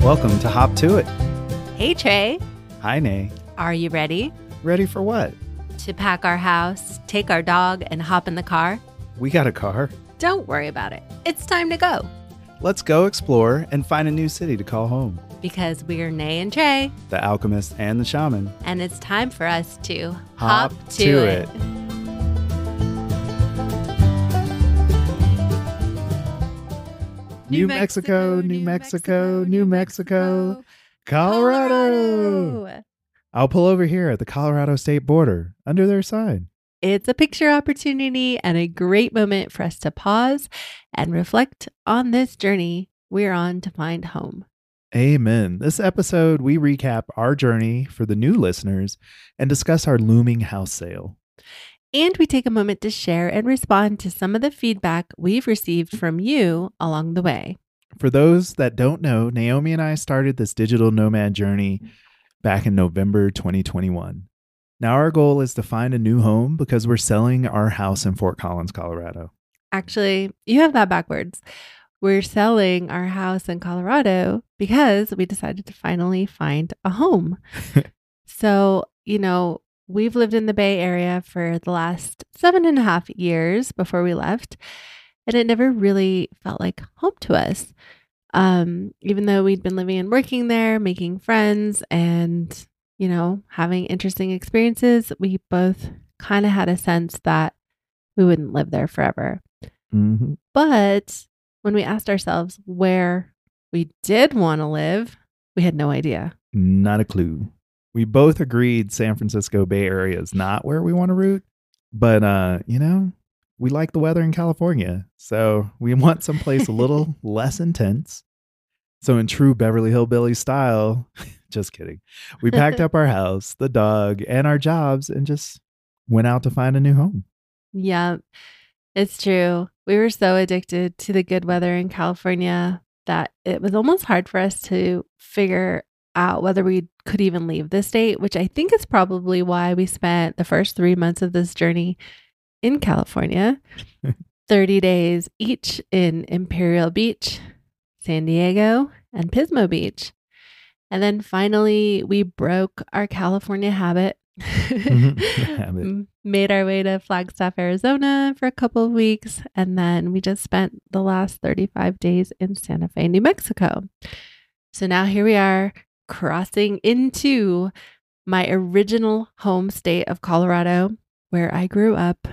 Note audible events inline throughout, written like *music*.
Welcome to Hop to It. Hey, Tre'. Hi, Nay. Are you ready Ready for what? to pack our house, take our dog, and hop in the car? We got a car. Don't worry about it. It's time to go Let's go explore and find a new city to call home. because we're Nay and Tre', The Alchemist and the Shaman. and it's time for us to Hop to it. New Mexico, New Mexico, New Mexico, Colorado. I'll pull over here at the Colorado state border under their sign. It's a picture opportunity and a great moment for us to pause and reflect on this journey we're on to find home. Amen. This episode, we recap our journey for the new listeners and discuss our looming house sale. And we take a moment to share and respond to some of the feedback we've received from you along the way. For those that don't know, Naomi and I started this digital nomad journey back in November 2021. Now, our goal is to find a new home because we're selling our house in Fort Collins, Colorado. Actually, you have that backwards. We're selling our house in Colorado because we decided to finally find a home. *laughs* so, you know, we've lived in the Bay Area for the last seven and a half years before we left, and it never really felt like home to us. Um, even though we'd been living and working there, making friends, and, you know, having interesting experiences, we both kind of had a sense that we wouldn't live there forever. Mm-hmm. But when we asked ourselves where we did want to live, we had no idea. Not a clue. We both agreed San Francisco Bay Area is not where we want to root, but uh, you know, we like the weather in California, so we *laughs* want someplace a little *laughs* less intense. So in true Beverly Hillbilly style, *laughs* just kidding. We packed up our house, the dog, and our jobs and just went out to find a new home. Yeah, it's true. We were so addicted to the good weather in California that it was almost hard for us to figure out whether we could even leave the state, which I think is probably why we spent the first three months of this journey in California *laughs* 30 days each in Imperial Beach, San Diego, and Pismo Beach. And then finally, we broke our California habit. *laughs* *laughs* Habit. Made our way to Flagstaff, Arizona for a couple of weeks. And then we just spent the last 35 days in Santa Fe, New Mexico. So now here we are crossing into my original home state of Colorado, where I grew up.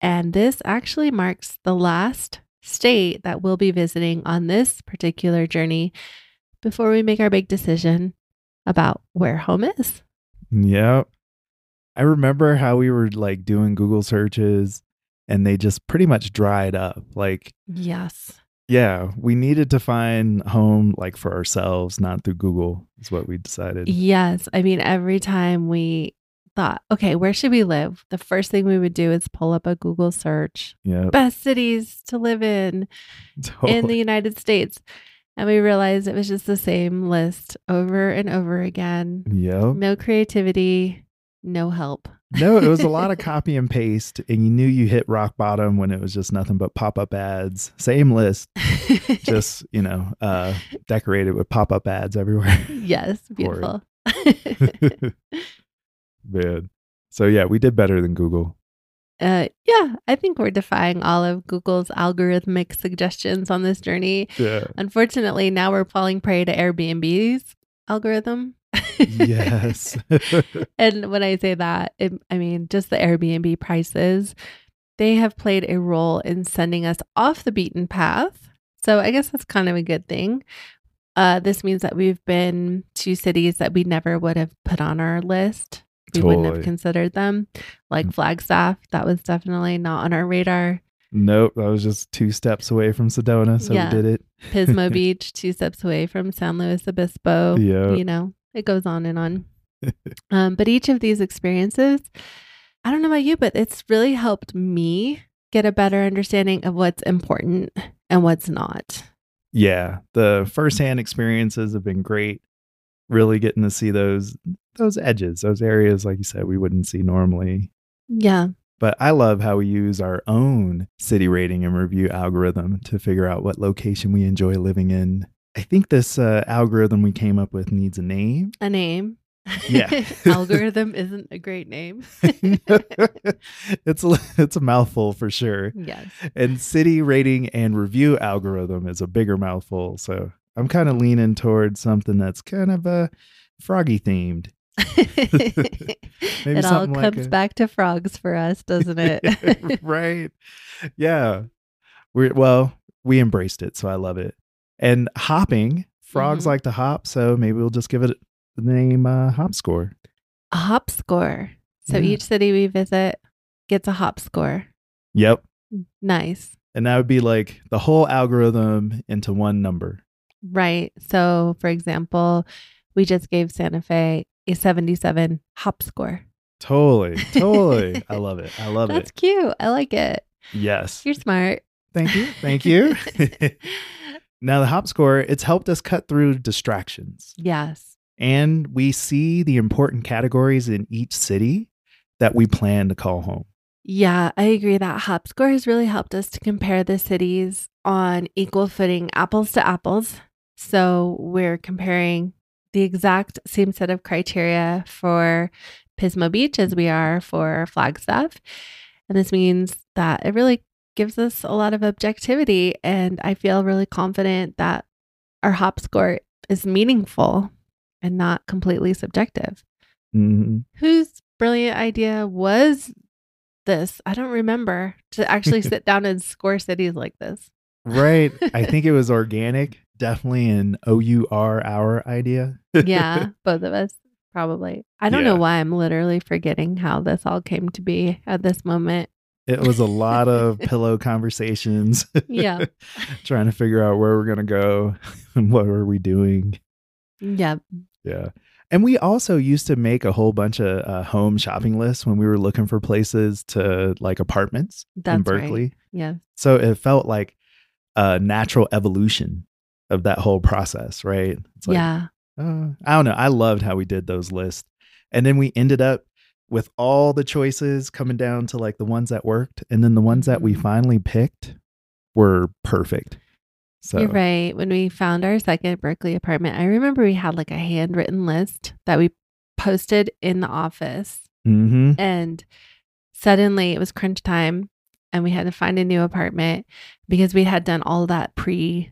And this actually marks the last state that we'll be visiting on this particular journey before we make our big decision about where home is. Yep. I remember how we were like doing Google searches and they just pretty much dried up. Like, Yes. Yeah, we needed to find home like for ourselves, not through Google, is what we decided. Yes. I mean, every time we thought, okay, where should we live? The first thing we would do is pull up a Google search Yep. best cities to live in *laughs* in the United States. And we realized it was just the same list over and over again. Yep. No creativity, no help. No, it was a lot of copy and paste, and you knew you hit rock bottom when it was just nothing but pop up ads. Same list, *laughs* just, you know, uh, decorated with pop up ads everywhere. yes, *laughs* beautiful. *laughs* Man. So, yeah, we did better than Google. uh, yeah, I think we're defying all of Google's algorithmic suggestions on this journey. Yeah. Unfortunately, now we're falling prey to Airbnb's algorithm. Yes. *laughs* and when I say that, it, I mean just the Airbnb prices. They have played a role in sending us off the beaten path. So I guess that's kind of a good thing. Uh, this means that we've been to cities that we never would have put on our list. We wouldn't have considered them, like Mm. Flagstaff. That was definitely not on our radar. Nope, that was just two steps away from Sedona, so Yeah. we did it. Pismo *laughs* Beach, two steps away from San Luis Obispo. Yeah. You know, it goes on and on. *laughs* um, but each of these experiences, I don't know about you, but it's really helped me get a better understanding of what's important and what's not. Yeah, the firsthand experiences have been great. Really getting to see those those edges, those areas, like you said, we wouldn't see normally. Yeah. But I love how we use our own city rating and review algorithm to figure out what location we enjoy living in I think this uh, algorithm we came up with needs a name. A name. Yeah. *laughs* Algorithm isn't a great name. *laughs* it's a, it's a mouthful for sure. yes. And city rating and review algorithm is a bigger mouthful. So I'm kind of leaning towards something that's kind of a froggy themed. *laughs* it all something like comes a- back to frogs for us, doesn't it? right. Yeah. We're well, we embraced it, so I love it. And hopping, frogs Mhm. like to hop, so maybe we'll just give it the name uh, hop score. a hop score. So Yeah. each city we visit gets a hop score. Yep. Nice. And that would be like the whole algorithm into one number. Right. So, for example, we just gave Santa Fe a 77 hop score. Totally. Totally. I *laughs* love it. I love That's it. That's cute. I like it. Yes. You're smart. Thank you. Thank you. *laughs* *laughs* now the hop score, it's helped us cut through distractions. yes. And we see the important categories in each city that we plan to call home. Yeah, I agree that Hop Score has really helped us to compare the cities on equal footing, apples to apples. So we're comparing the exact same set of criteria for Pismo Beach as we are for Flagstaff. And this means that it really gives us a lot of objectivity. And I feel really confident that our Hop Score is meaningful and not completely subjective Mhm. whose brilliant idea was this? I don't remember to actually *laughs* sit down and score cities like this. Right. I think it *laughs* was organic, definitely an O U R our idea. Yeah, *laughs* both of us probably. I don't know why I'm literally forgetting how this all came to be at this moment. It was a lot of *laughs* pillow conversations. Yeah. *laughs* Trying to figure out where we're going to go *laughs* and what are we doing. Yep. Yeah. And we also used to make a whole bunch of uh, home shopping lists when we were looking for places to like apartments That's in right. Berkeley. Yeah. So it felt like a natural evolution of that whole process, right? It's like, yeah. uh, I don't know. I loved how we did those lists. And then we ended up with all the choices coming down to like the ones that worked. And then the ones that we Mhm. finally picked were perfect. So, You're right. When we found our second Berkeley apartment, I remember we had like a handwritten list that we posted in the office. hmm And suddenly it was crunch time and we had to find a new apartment because we had done all that pre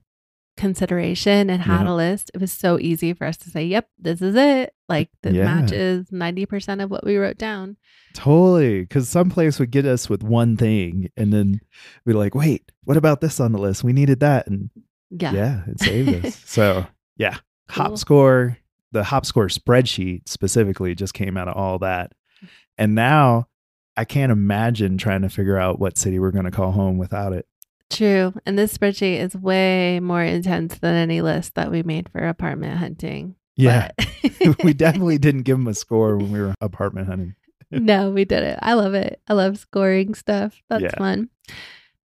consideration and had Yeah. a list. It was so easy for us to say, yep, this is it. Like that Yeah. matches 90% of what we wrote down. totally. Because some place would get us with one thing and then we're like, wait, what about this on the list? We needed that. And Yeah. yeah, it saved us. *laughs* So, yeah, Cool. Hop Score, the Hop Score spreadsheet specifically just came out of all that. And now I can't imagine trying to figure out what city we're going to call home without it. True. And this spreadsheet is way more intense than any list that we made for apartment hunting. Yeah. *laughs* We definitely *laughs* didn't give them a score when we were apartment hunting. *laughs* no, we didn't. I love it. I love scoring stuff. That's Yeah. fun.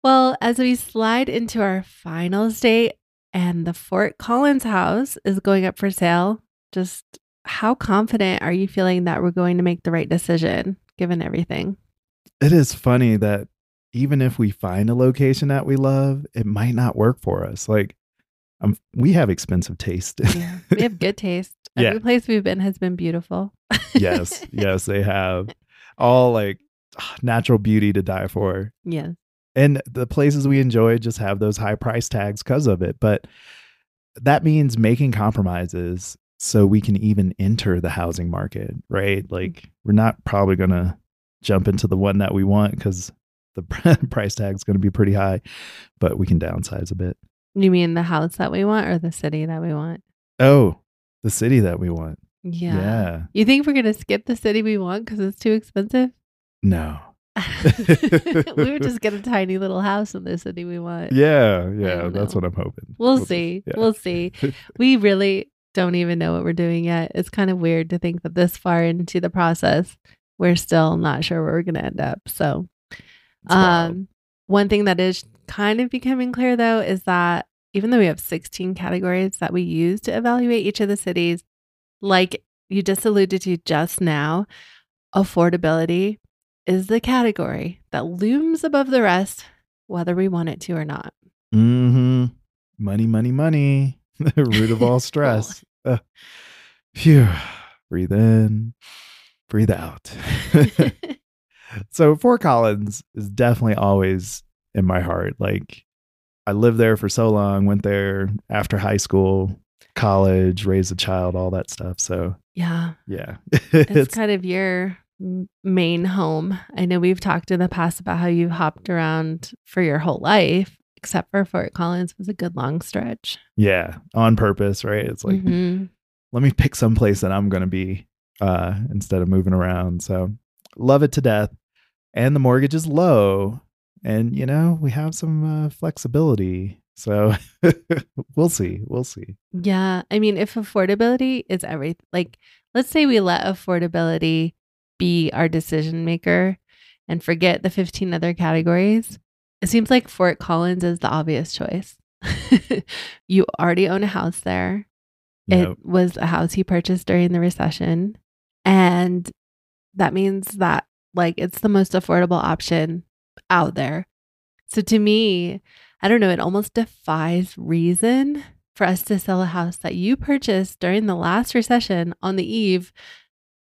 Well, as we slide into our final state and the Fort Collins house is going up for sale, just how confident are you feeling that we're going to make the right decision given everything? It is funny that even if we find a location that we love, it might not work for us. Like, um, we have expensive taste. *laughs* Yeah. We have good taste. Yeah. Every place we've been has been beautiful. yes, yes, they have all like ah, natural beauty to die for. yes. And the places we enjoy just have those high price tags because of it. But that means making compromises so we can even enter the housing market, right? Like, we're not probably going to jump into the one that we want because *laughs* the *laughs* price tag is going to be pretty high, but we can downsize a bit. You mean the house that we want or the city that we want? Oh, the city that we want. Yeah. yeah. You think we're going to skip the city we want because it's too expensive? No. *laughs* we would just get a tiny little house in the city we want. Yeah. Yeah. That's what I'm hoping. We'll, just- see. yeah. We'll see. We really don't even know what we're doing yet. It's kind of weird to think that this far into the process, we're still not sure where we're going to end up. So. Um, one thing that is kind of becoming clear though is that even though we have 16 categories that we use to evaluate each of the cities, like you just alluded to just now, affordability is the category that looms above the rest, whether we want it to or not. Mm-hmm. Money, money, money. *laughs* the root of all *laughs* stress. Uh, phew. Breathe in, breathe out. *laughs* so Fort Collins is definitely always in my heart. Like I lived there for so long, went there after high school, college, raised a child, all that stuff. So yeah, yeah, *laughs* it's, kind of your main home. I know we've talked in the past about how you hopped around for your whole life, except for Fort Collins was a good long stretch. yeah, on purpose, right? It's like Mhm. *laughs* let me pick some place that I'm going to be uh, instead of moving around. So love it to death. And the mortgage is low. And, you know, we have some uh, flexibility. So *laughs* we'll see. We'll see. Yeah. I mean, if affordability is everything, like, let's say we let affordability be our decision maker and forget the 15 other categories, it seems like Fort Collins is the obvious choice. *laughs* you already own a house there. Yep. It was a house he purchased during the recession. And that means that, like, it's the most affordable option out there. So to me, I don't know, it almost defies reason for us to sell a house that you purchased during the last recession on the eve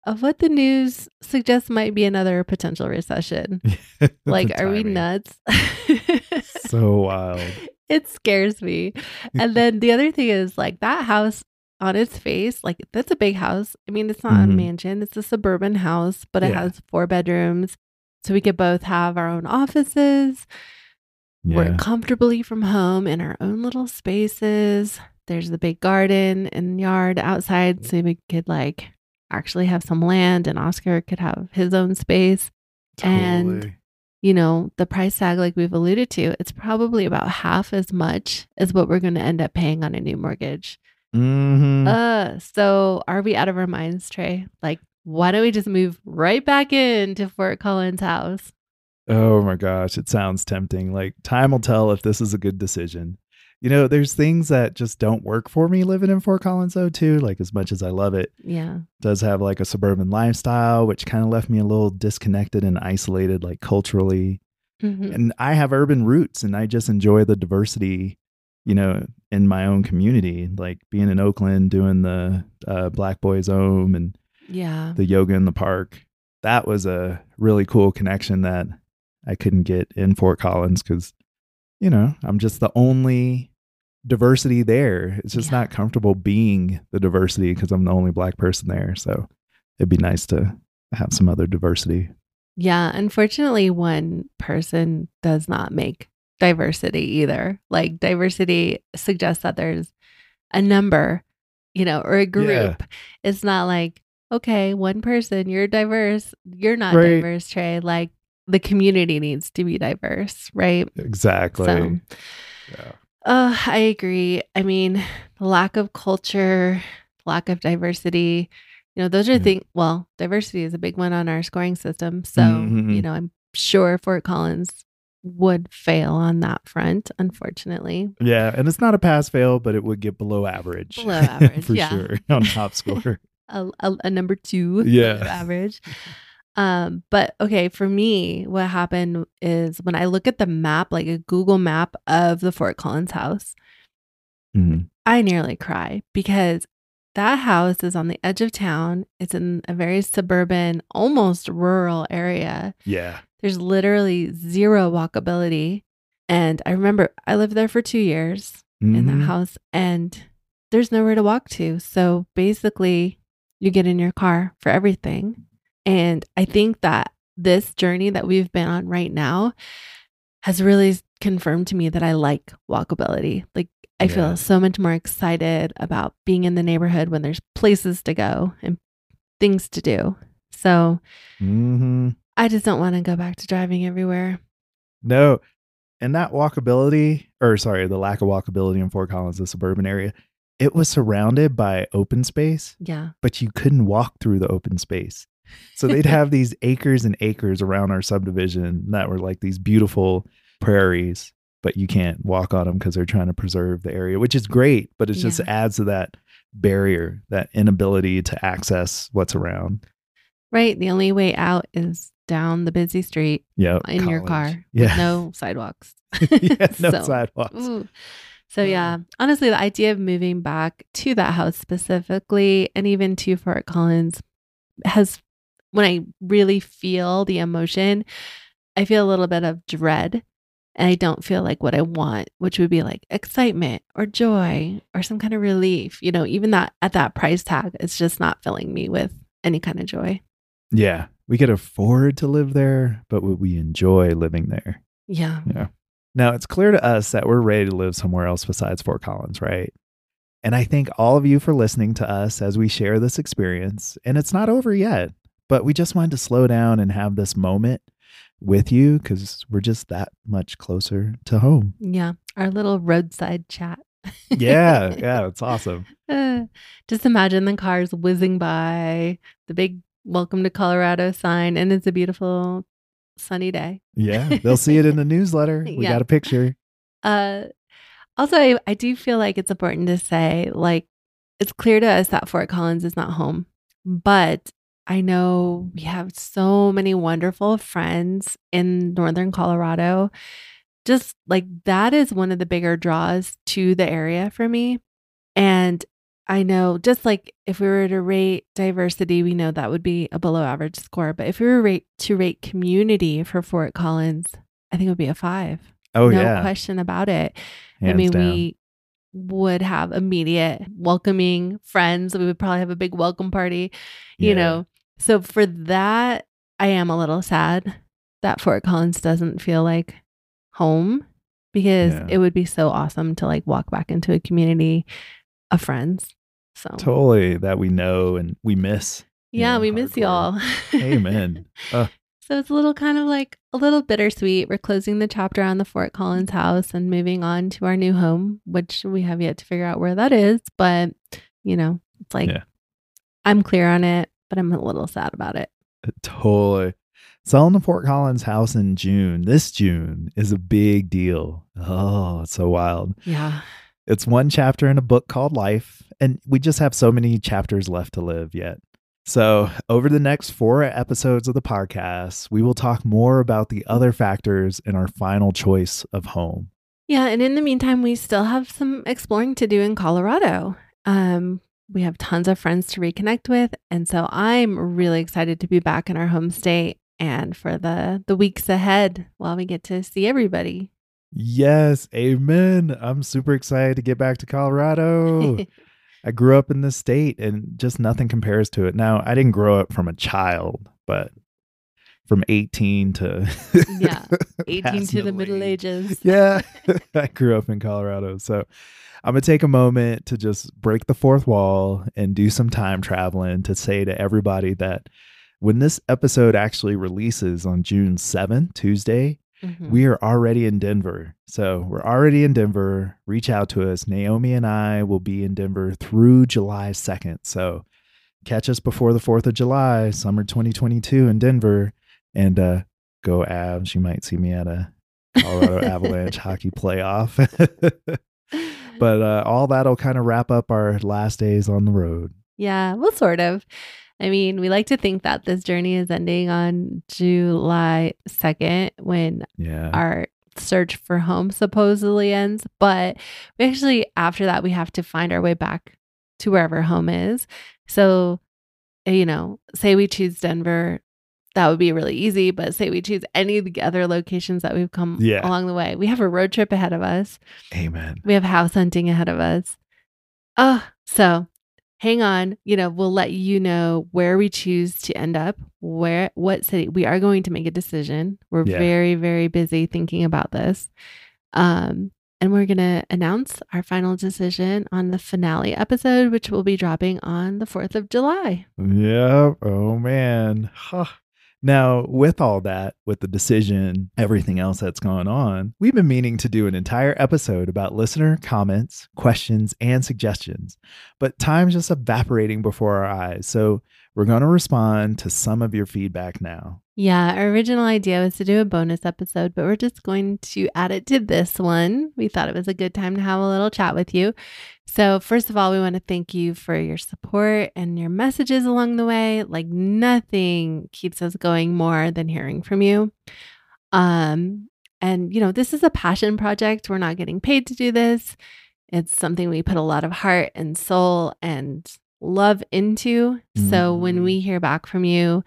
of what the news suggests might be another potential recession. *laughs* Like, are we nuts? So wild. *laughs* it scares me. *laughs* And then the other thing is like that house on its face, like that's a big house. I mean, it's not a Mhm. mansion, it's a suburban house, but it Yeah. has four bedrooms. So we could both have our own offices, Yeah. work comfortably from home in our own little spaces. There's the big garden and yard outside. So we could like actually have some land and Oscar could have his own space and- you know, the price tag, like we've alluded to, it's probably about half as much as what we're going to end up paying on a new mortgage. Mhm. Uh, so are we out of our minds, Tre'? Like, why don't we just move right back into Fort Collins house? Oh my gosh, it sounds tempting. Like time will tell if this is a good decision. You know, there's things that just don't work for me living in Fort Collins though too. Like as much as I love it, Yeah. does have like a suburban lifestyle, which kind of left me a little disconnected and isolated, like culturally. Mhm. And I have urban roots, and I just enjoy the diversity, you know, in my own community. Like being in Oakland, doing the uh, Black Boys OM and Yeah. the yoga in the park. That was a really cool connection that I couldn't get in Fort Collins because, you know, I'm just the only diversity there. It's just Yeah. not comfortable being the diversity because I'm the only black person there. So it'd be nice to have some other diversity. Yeah. Unfortunately, one person does not make diversity either. Like, diversity suggests that there's a number, you know, or a group. Yeah. It's not like, okay, one person, you're diverse. You're not Right. diverse, Tre'. Like, the community needs to be diverse, right? Exactly. So, yeah. uh, I agree. I mean, lack of culture, lack of diversity, you know, those are Yeah. things. Well, diversity is a big one on our scoring system. So, Mhm. you know, I'm sure Fort Collins would fail on that front, unfortunately. Yeah. And it's not a pass fail, but it would get below average. Below *laughs* average, For yeah. sure. On top *laughs* score. A, a, a number two, *laughs* Yeah. average. Um, but okay, for me, what happened is when I look at the map, like a Google map of the Fort Collins house, Mhm. I nearly cry because that house is on the edge of town. It's in a very suburban, almost rural area. Yeah. There's literally zero walkability. And I remember I lived there for two years in Mhm. that house, and there's nowhere to walk to. So basically, you get in your car for everything. And I think that this journey that we've been on right now has really confirmed to me that I like walkability. Like, I Yeah. feel so much more excited about being in the neighborhood when there's places to go and things to do. So hmm I just don't want to go back to driving everywhere. No. And that walkability, or sorry, the lack of walkability in Fort Collins, the suburban area, it was surrounded by open space, Yeah. but you couldn't walk through the open space. So they'd have these acres and acres around our subdivision that were like these beautiful prairies, but you can't walk on them because they're trying to preserve the area, which is great, but it just adds to that barrier, that inability to access what's around. Right. The only way out is down the busy street Yeah. in your car. *laughs* Yeah. With no sidewalks. *laughs* yeah. *laughs* No So, sidewalks. Ooh. So yeah, mm. honestly, the idea of moving back to that house specifically, and even to Fort Collins, has when I really feel the emotion, I feel a little bit of dread. And I don't feel like what I want, which would be like excitement or joy or some kind of relief. You know, even that at that price tag, it's just not filling me with any kind of joy. Yeah. We could afford to live there, but would we enjoy living there? Yeah. Yeah. Now, it's clear to us that we're ready to live somewhere else besides Fort Collins, right? And I thank all of you for listening to us as we share this experience. And it's not over yet, but we just wanted to slow down and have this moment with you because we're just that much closer to home. Yeah. Our little roadside chat. Yeah. *laughs* Yeah. It's awesome. Uh, just imagine the cars whizzing by, the big welcome to Colorado sign, and it's a beautiful sunny day. Yeah. *laughs* They'll see it in the newsletter. We Yeah. got a picture. Uh, also, I, I do feel like it's important to say, like, it's clear to us that Fort Collins is not home, but I know we have so many wonderful friends in Northern Colorado. Just like that is one of the bigger draws to the area for me. And I know just like if we were to rate diversity, we know that would be a below average score. But if we were rate, to rate community for Fort Collins, I think it would be a five Oh, no yeah. question about it. I mean, down. we would have immediate welcoming friends. We would probably have a big welcome party, you Yeah. know. So for that, I am a little sad that Fort Collins doesn't feel like home because Yeah. it would be so awesome to like walk back into a community of friends. So Totally. That we know and we miss. yeah, Yeah, we miss y'all. Amen. *laughs* Uh, So it's a little kind of like a little bittersweet. We're closing the chapter on the Fort Collins house and moving on to our new home, which we have yet to figure out where that is. But, you know, it's like Yeah. I'm clear on it, but I'm a little sad about it. Totally. Selling the Fort Collins house in June, this June, is a big deal. Oh, it's so wild. Yeah. It's one chapter in a book called Life, and we just have so many chapters left to live yet. So, over the next four episodes of the podcast, we will talk more about the other factors in our final choice of home. Yeah. And in the meantime, we still have some exploring to do in Colorado. Um, we have tons of friends to reconnect with. And so I'm really excited to be back in our home state and for the the weeks ahead while we get to see everybody. Yes, amen. I'm super excited to get back to Colorado. *laughs* I grew up in this state and just nothing compares to it. Now, I didn't grow up from a child, but from 18 to Yeah, *laughs* 18 to the middle ages. Yeah, *laughs* I grew up in Colorado. So I'm going to take a moment to just break the fourth wall and do some time traveling to say to everybody that when this episode actually releases on June 7th, Tuesday, Mhm. we are already in Denver. So we're already in Denver. Reach out to us. Naomi and I will be in Denver through July 2nd. So catch us before the 4th of July, summer 2022 in Denver. And uh, go Avs. You might see me at a Colorado Avalanche *laughs* hockey playoff. *laughs* but uh, all that'll kind of wrap up our last days on the road. yeah, well, sort of. I mean, we like to think that this journey is ending on July 2nd when Yeah. our search for home supposedly ends. But we actually, after that, we have to find our way back to wherever home is. So, uh, you know, say we choose Denver, that would be really easy. But say we choose any of the other locations that we've come Yeah. along the way, we have a road trip ahead of us. Amen. We have house hunting ahead of us. Oh, so hang on. You know, we'll let you know where we choose to end up, where, what city. We are going to make a decision. We're Yeah. very, very busy thinking about this. Um, and we're going to announce our final decision on the finale episode, which will be dropping on the 4th of July. Yep. Oh man. Huh. Now, with all that, with the decision, everything else that's going on, we've been meaning to do an entire episode about listener comments, questions, and suggestions. But time's just evaporating before our eyes. So we're going to respond to some of your feedback now. Yeah, our original idea was to do a bonus episode, but we're just going to add it to this one. We thought it was a good time to have a little chat with you. So, first of all, we want to thank you for your support and your messages along the way. Like nothing keeps us going more than hearing from you. Um and you know, this is a passion project. We're not getting paid to do this. It's something we put a lot of heart and soul and love into. So when we hear back from you,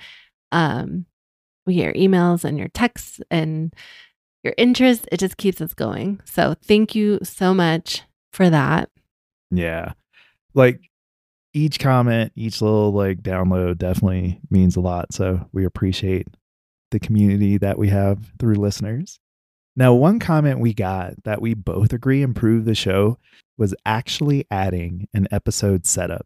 um, we hear your emails and your texts and your interest, it just keeps us going. So thank you so much for that. Yeah. Like each comment, each little like download definitely means a lot. So we appreciate the community that we have through listeners. Now, one comment we got that we both agree improved the show was actually adding an episode setup.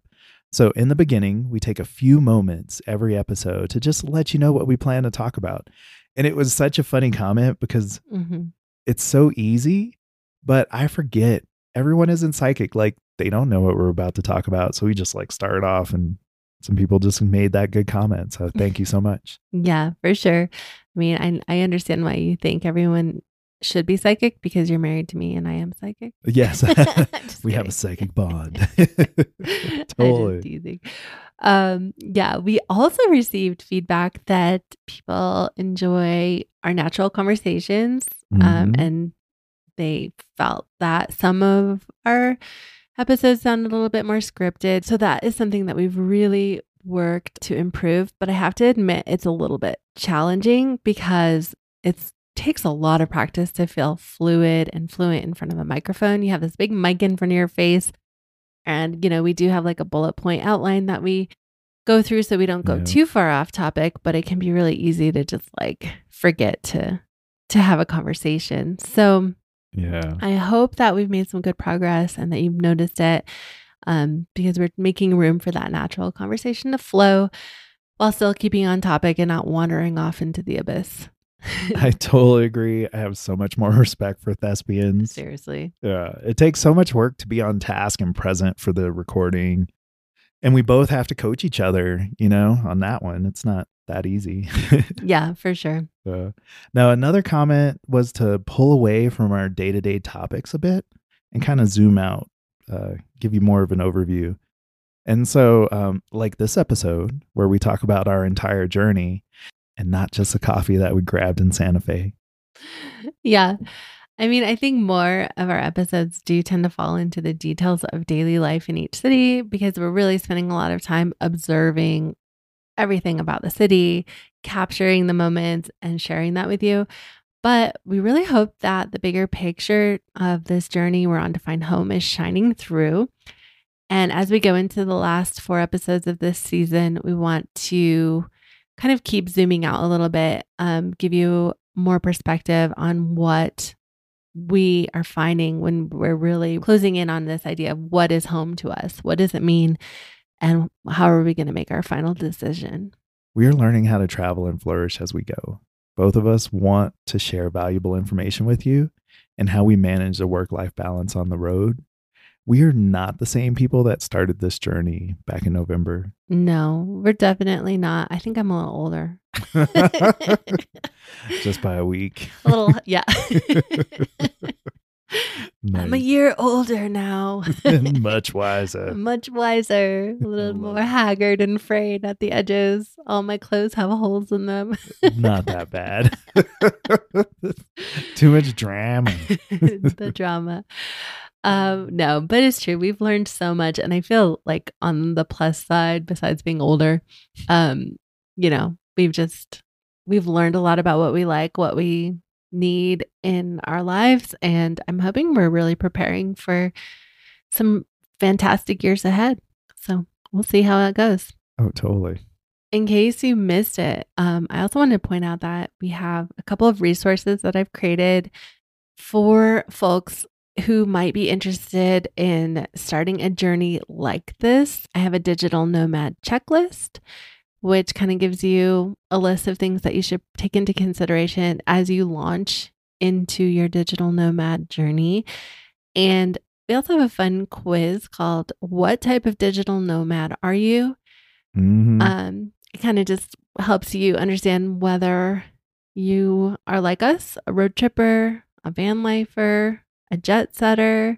So, in the beginning, we take a few moments every episode to just let you know what we plan to talk about. And it was such a funny comment because hmm it's so easy, but I forget everyone isn't psychic. Like they don't know what we're about to talk about. So we just like start off and some people just made that good comment. So thank you so *laughs* much. Yeah, for sure. I mean, I I understand why you think everyone should be psychic because you're married to me and I am psychic. *laughs* Yes. *laughs* We have a psychic bond. Totally. Um, yeah, we also received feedback that people enjoy our natural conversations, um, Mhm. and they felt that some of our episodes sound a little bit more scripted. So that is something that we've really worked to improve. But I have to admit, it's a little bit challenging because it's takes a lot of practice to feel fluid and fluent in front of a microphone. You have this big mic in front of your face. And, you know, we do have like a bullet point outline that we go through so we don't go Yeah. too far off topic, but it can be really easy to just like forget to to have a conversation. So yeah. I hope that we've made some good progress and that you've noticed it um, because we're making room for that natural conversation to flow while still keeping on topic and not wandering off into the abyss. I *laughs* totally agree. I have so much more respect for thespians. Seriously. Yeah. It takes so much work to be on task and present for the recording. And we both have to coach each other, you know, on that one. It's not that easy. *laughs* Yeah, for sure. Uh, now, another comment was to pull away from our day to day topics a bit and kind of zoom out, uh, give you more of an overview. And so, um, like this episode where we talk about our entire journey and not just the coffee that we grabbed in Santa Fe. Yeah. I mean, I think more of our episodes do tend to fall into the details of daily life in each city because we're really spending a lot of time observing everything about the city, capturing the moments, and sharing that with you. But we really hope that the bigger picture of this journey we're on to find home is shining through. And as we go into the last four episodes of this season, we want to kind of keep zooming out a little bit, um, give you more perspective on what we are finding when we're really closing in on this idea of what is home to us, what does it mean, and how are we going to make our final decision. We are learning how to travel and flourish as we go. Both of us want to share valuable information with you and how we manage the work life balance on the road. We are not the same people that started this journey back in November. No, we're definitely not. I think I'm a little older. *laughs* Just by a week. A little, yeah. *laughs* I'm a year older now. *laughs* Much wiser. Much wiser, a little more haggard and frayed at the edges. All my clothes have holes in them. Not that bad. Too much drama. the drama. Um, no, but it's true. We've learned so much, and I feel like on the plus side, besides being older, um, you know, we've just we've learned a lot about what we like, what we need in our lives, and I'm hoping we're really preparing for some fantastic years ahead. So we'll see how it goes. Oh, totally. In case you missed it, um, I also want to point out that we have a couple of resources that I've created for folks who might be interested in starting a journey like this. I have a digital nomad checklist, which kind of gives you a list of things that you should take into consideration as you launch into your digital nomad journey. And we also have a fun quiz called What Type of Digital Nomad Are You? Mhm. Um, it kind of just helps you understand whether you are like us, a road tripper, a van lifer, a jet setter,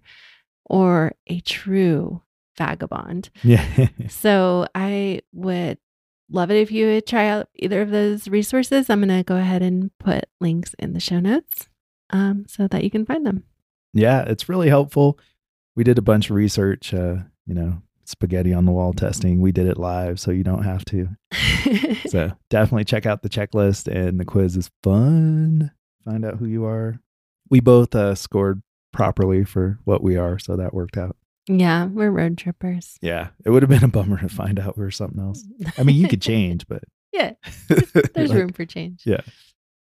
or a true vagabond. yeah. *laughs* So I would love it if you would try out either of those resources. I'm going to go ahead and put links in the show notes um, so that you can find them. yeah, it's really helpful. we did a bunch of research. Uh, you know, spaghetti on the wall testing. We did it live, so you don't have to. *laughs* So definitely check out the checklist, and the quiz is fun. Find out who you are. We both uh, scored properly for what we are, so that worked out. yeah, we're road trippers. Yeah, it would have been a bummer to find out we were something else. I mean, you could *laughs* change, but yeah, *laughs* there's Like, room for change. Yeah.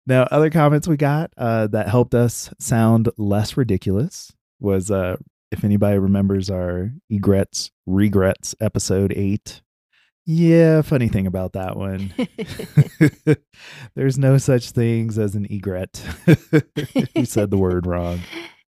Now, other comments we got uh, that helped us sound less ridiculous was uh, if anybody remembers our egrets regrets episode eight. Yeah, funny thing about that one. *laughs* There's no such things as an egret. you said the word wrong.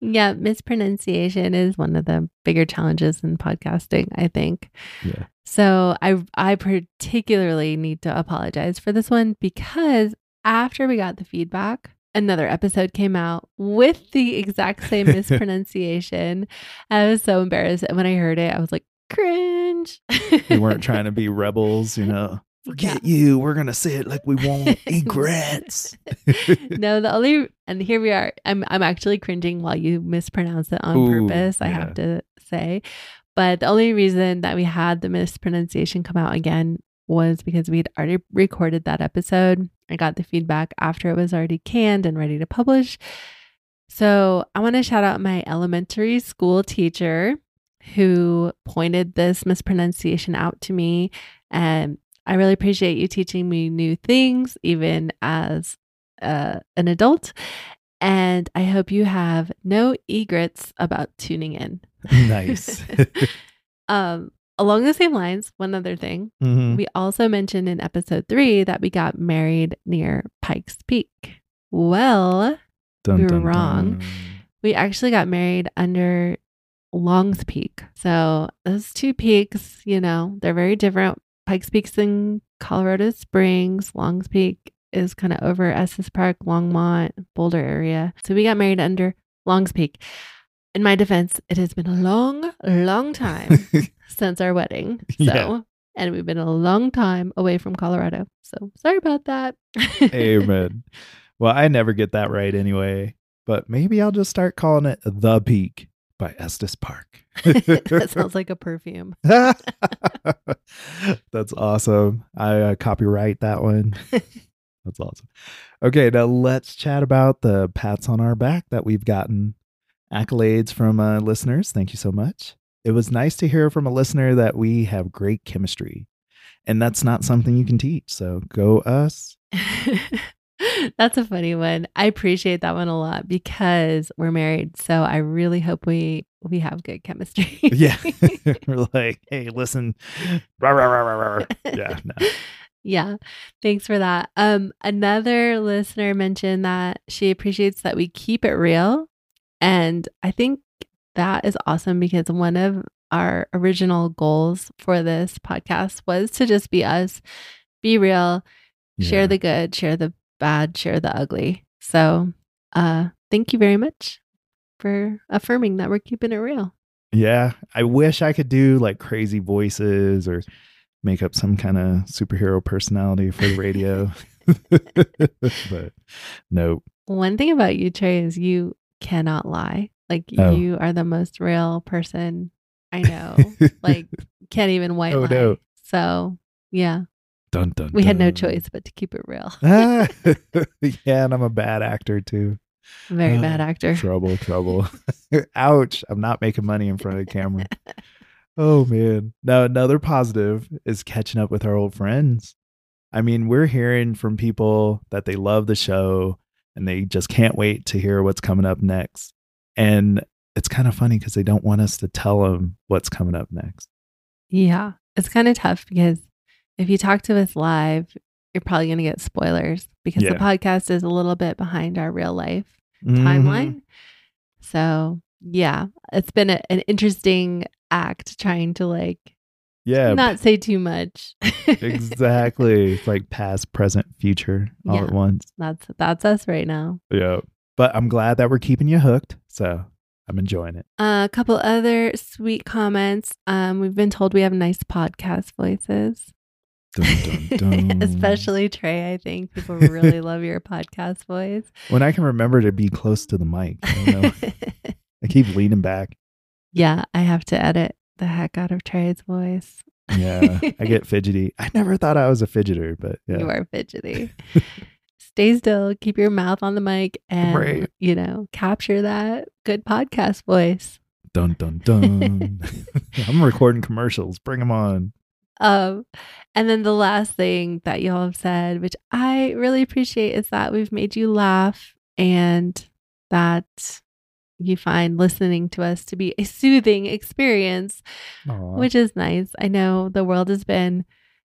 Yeah, mispronunciation is one of the bigger challenges in podcasting, I think. Yeah. So I I particularly need to apologize for this one because after we got the feedback, another episode came out with the exact same *laughs* mispronunciation. I was so embarrassed. And when I heard it, I was like, cringe. We weren't *laughs* trying to be rebels, you know. Forget you. We're going to say it like we *laughs* want egrets. *laughs* no, the only and here we are. I'm I'm actually cringing while you mispronounce it on Ooh, purpose. I yeah. have to say, but the only reason that we had the mispronunciation come out again was because we'd already recorded that episode. I got the feedback after it was already canned and ready to publish. So I want to shout out my elementary school teacher who pointed this mispronunciation out to me. And I really appreciate you teaching me new things, even as uh, an adult. And I hope you have no egrets about tuning in. *laughs* nice. *laughs* Um, along the same lines, one other thing, Mhm. we also mentioned in episode three that we got married near Pikes Peak. Well, Dun, We were dun, wrong. dun. we actually got married under Longs Peak. So those two peaks, you know, they're very different. Pikes Peak's in Colorado Springs. Longs Peak is kind of over Estes Park, Longmont, Boulder area. So we got married under Longs Peak. In my defense, it has been a long, long time *laughs* since our wedding. So, Yeah. and we've been a long time away from Colorado. So sorry about that. Amen. *laughs* Well, I never get that right anyway, but maybe I'll just start calling it The Peak by Estes Park. *laughs* *laughs* that sounds like a perfume. *laughs* That's awesome. I uh, copyright that one. That's awesome. Okay, now let's chat about the pats on our back that we've gotten. Accolades from uh, listeners. Thank you so much. It was nice to hear from a listener that we have great chemistry. And that's not something you can teach. So go us. That's a funny one. I appreciate that one a lot because we're married. So I really hope we we have good chemistry. Yeah. *laughs* *laughs* We're like, hey, listen. Rah, rah, rah. *laughs* Yeah. No. yeah. Thanks for that. Um another listener mentioned that she appreciates that we keep it real. And I think that is awesome because one of our original goals for this podcast was to just be us, be real, share the good, share the bad, share the ugly. So, uh, thank you very much for affirming that we're keeping it real. Yeah. I wish I could do like crazy voices or make up some kind of superhero personality for the radio. *laughs* *laughs* but nope. One thing about you, Tre', is you cannot lie. Like Oh. you are the most real person I know. *laughs* like can't even white Oh, lie. no. So yeah, dun, dun, we had no choice but to keep it real. Ah, *laughs* yeah, and I'm a bad actor too. Very Oh, bad actor. Trouble, trouble. *laughs* Ouch. I'm not making money in front of the camera. *laughs* Oh man. Now another positive is catching up with our old friends. I mean, we're hearing from people that they love the show and they just can't wait to hear what's coming up next. And it's kind of funny because they don't want us to tell them what's coming up next. Yeah, it's kind of tough because if you talk to us live, you're probably going to get spoilers because the podcast is a little bit behind our real life Mhm. timeline. So, yeah, it's been a, an interesting act trying to like Yeah, not say too much. exactly. *laughs* It's like past, present, future all Yeah. at once. that's that's us right now. Yeah. But I'm glad that we're keeping you hooked. So I'm enjoying it. a couple other sweet comments. Um, we've been told we have nice podcast voices. Dun, dun, *laughs* dun. Especially Tre', I think people really love your podcast voice. *laughs* when I can remember to be close to the mic. I. *laughs* I keep leaning back. Yeah, I have to edit the heck out of Trey's voice. Yeah, I get fidgety. I never thought I was a fidgeter, but yeah. You are fidgety. Stay still, keep your mouth on the mic, and Right. you know, capture that good podcast voice. Dun dun dun. I'm recording commercials. Bring them on. Um, and then the last thing that y'all have said, which I really appreciate, is that we've made you laugh and that you find listening to us to be a soothing experience, Aw. which is nice. I know the world has been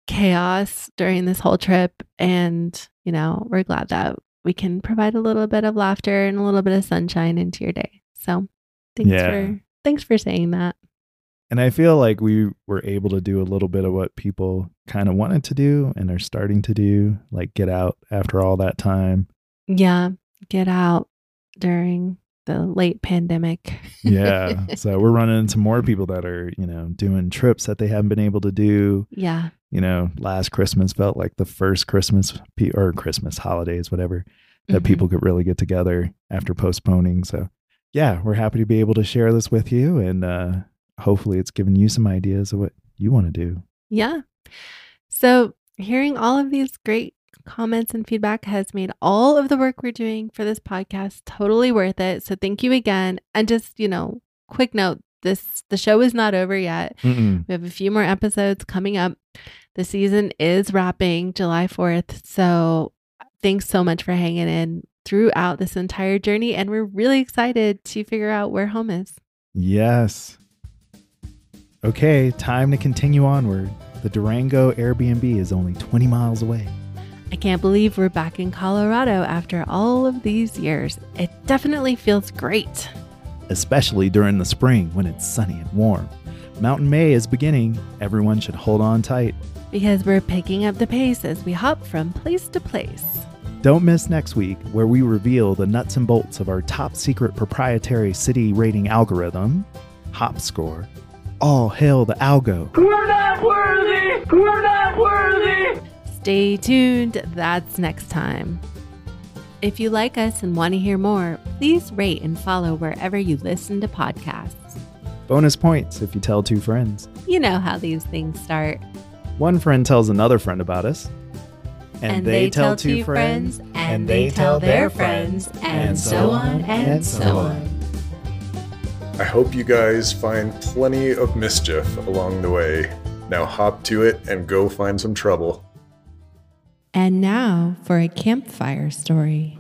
chaos during this whole trip, and you know, we're glad that we can provide a little bit of laughter and a little bit of sunshine into your day. So thanks Yeah. for thanks for saying that. And I feel like we were able to do a little bit of what people kind of wanted to do and are starting to do, like get out after all that time. Yeah, get out during the late pandemic. Yeah. *laughs* so we're running into more people that are, you know, doing trips that they haven't been able to do. yeah. You know, last Christmas felt like the first Christmas pe- or Christmas holidays, whatever, that Mhm. people could really get together after postponing. So, yeah, we're happy to be able to share this with you. And uh, hopefully it's given you some ideas of what you want to do. Yeah. So, hearing all of these great comments and feedback has made all of the work we're doing for this podcast totally worth it. So, thank you again. And just, you know, quick note this the show is not over yet. Mm-mm. We have a few more episodes coming up. The season is wrapping July 4th. So, thanks so much for hanging in throughout this entire journey. And we're really excited to figure out where home is. Yes. Okay, time to continue onward. The Durango Airbnb is only 20 miles away. I can't believe we're back in Colorado after all of these years. It definitely feels great. especially during the spring when it's sunny and warm. Mountain May is beginning. Everyone should hold on tight. Because we're picking up the pace as we hop from place to place. Don't miss next week, where we reveal the nuts and bolts of our top secret proprietary city rating algorithm, Hop Score. All hail the algo. We're not worthy! We're not worthy! Stay tuned, that's next time. If you like us and want to hear more, please rate and follow wherever you listen to podcasts. Bonus points if you tell two friends. You know how these things start. One friend tells another friend about us. and they tell two friends, and they tell their friends, and so on and so on. I hope you guys find plenty of mischief along the way. Now hop to it and go find some trouble. And now for a campfire story.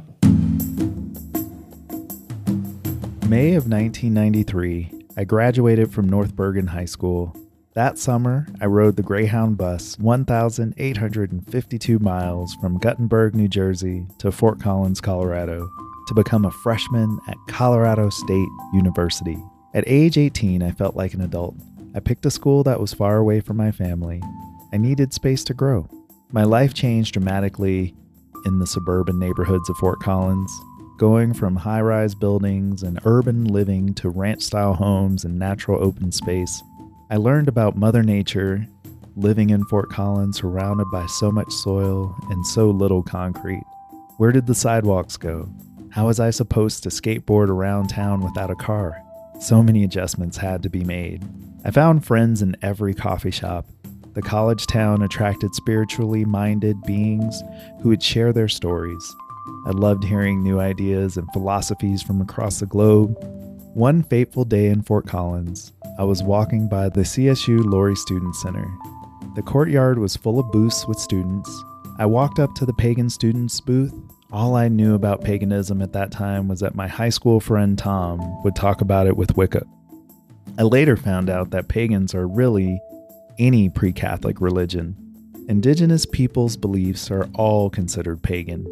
May of 1993, I graduated from North Bergen High School. That summer, I rode the Greyhound bus 1,852 miles from Guttenberg, New Jersey to Fort Collins, Colorado, to become a freshman at Colorado State University. At age 18, I felt like an adult. I picked a school that was far away from my family. I needed space to grow. My life changed dramatically in the suburban neighborhoods of Fort Collins, going from high rise buildings and urban living to ranch style homes and natural open space. I learned about Mother Nature, living in Fort Collins surrounded by so much soil and so little concrete. Where did the sidewalks go? How was I supposed to skateboard around town without a car? So many adjustments had to be made. I found friends in every coffee shop. The college town attracted spiritually minded beings who would share their stories. I loved hearing new ideas and philosophies from across the globe. One fateful day in Fort Collins, I was walking by the CSU Lory Student Center. The courtyard was full of booths with students. I walked up to the pagan students' booth. All I knew about paganism at that time was that my high school friend Tom would talk about it with Wicca. I later found out that pagans are really any pre Catholic religion. Indigenous peoples' beliefs are all considered pagan.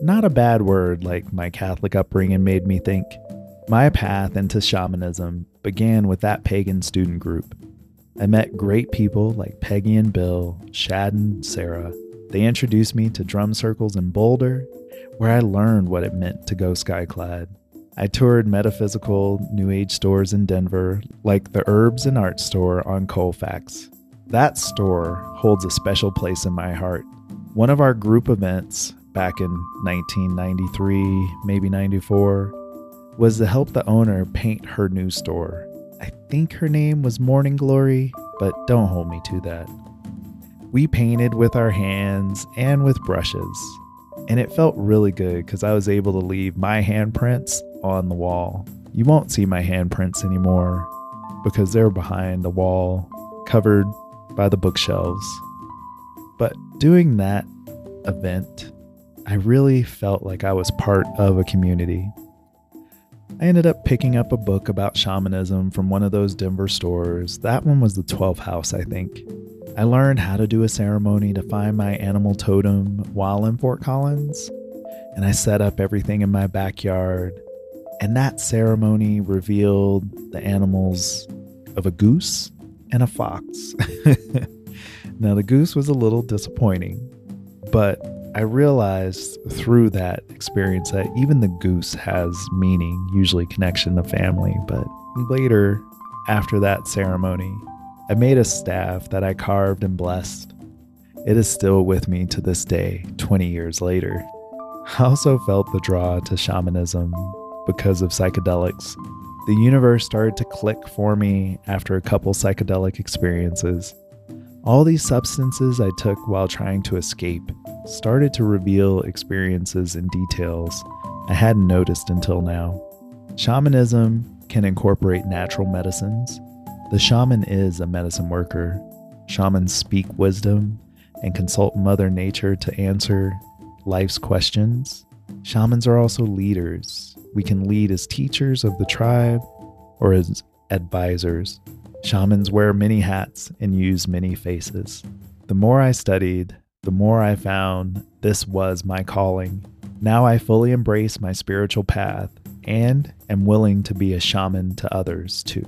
Not a bad word like my Catholic upbringing made me think. My path into shamanism began with that pagan student group. I met great people like Peggy and Bill, Shad and Sarah. They introduced me to drum circles in Boulder, where I learned what it meant to go skyclad. I toured metaphysical New Age stores in Denver, like the Herbs and Art store on Colfax. That store holds a special place in my heart. One of our group events back in 1993, maybe 94, was to help the owner paint her new store. I think her name was Morning Glory, but don't hold me to that. We painted with our hands and with brushes, and it felt really good because I was able to leave my handprints on the wall. You won't see my handprints anymore because they're behind the wall, covered by the bookshelves. But doing that event, I really felt like I was part of a community. I ended up picking up a book about shamanism from one of those Denver stores. That one was the 12th house, I think. I learned how to do a ceremony to find my animal totem while in Fort Collins, and I set up everything in my backyard. And that ceremony revealed the animals of a goose and a fox. *laughs* now, the goose was a little disappointing, but I realized through that experience that even the goose has meaning, usually connection to family. But later, after that ceremony, I made a staff that I carved and blessed. It is still with me to this day, 20 years later. I also felt the draw to shamanism because of psychedelics. The universe started to click for me after a couple psychedelic experiences. All these substances I took while trying to escape started to reveal experiences and details I hadn't noticed until now. Shamanism can incorporate natural medicines. The shaman is a medicine worker. Shamans speak wisdom and consult Mother Nature to answer life's questions. Shamans are also leaders. We can lead as teachers of the tribe or as advisors. Shamans wear many hats and use many faces. The more I studied, the more I found this was my calling. Now I fully embrace my spiritual path and am willing to be a shaman to others too.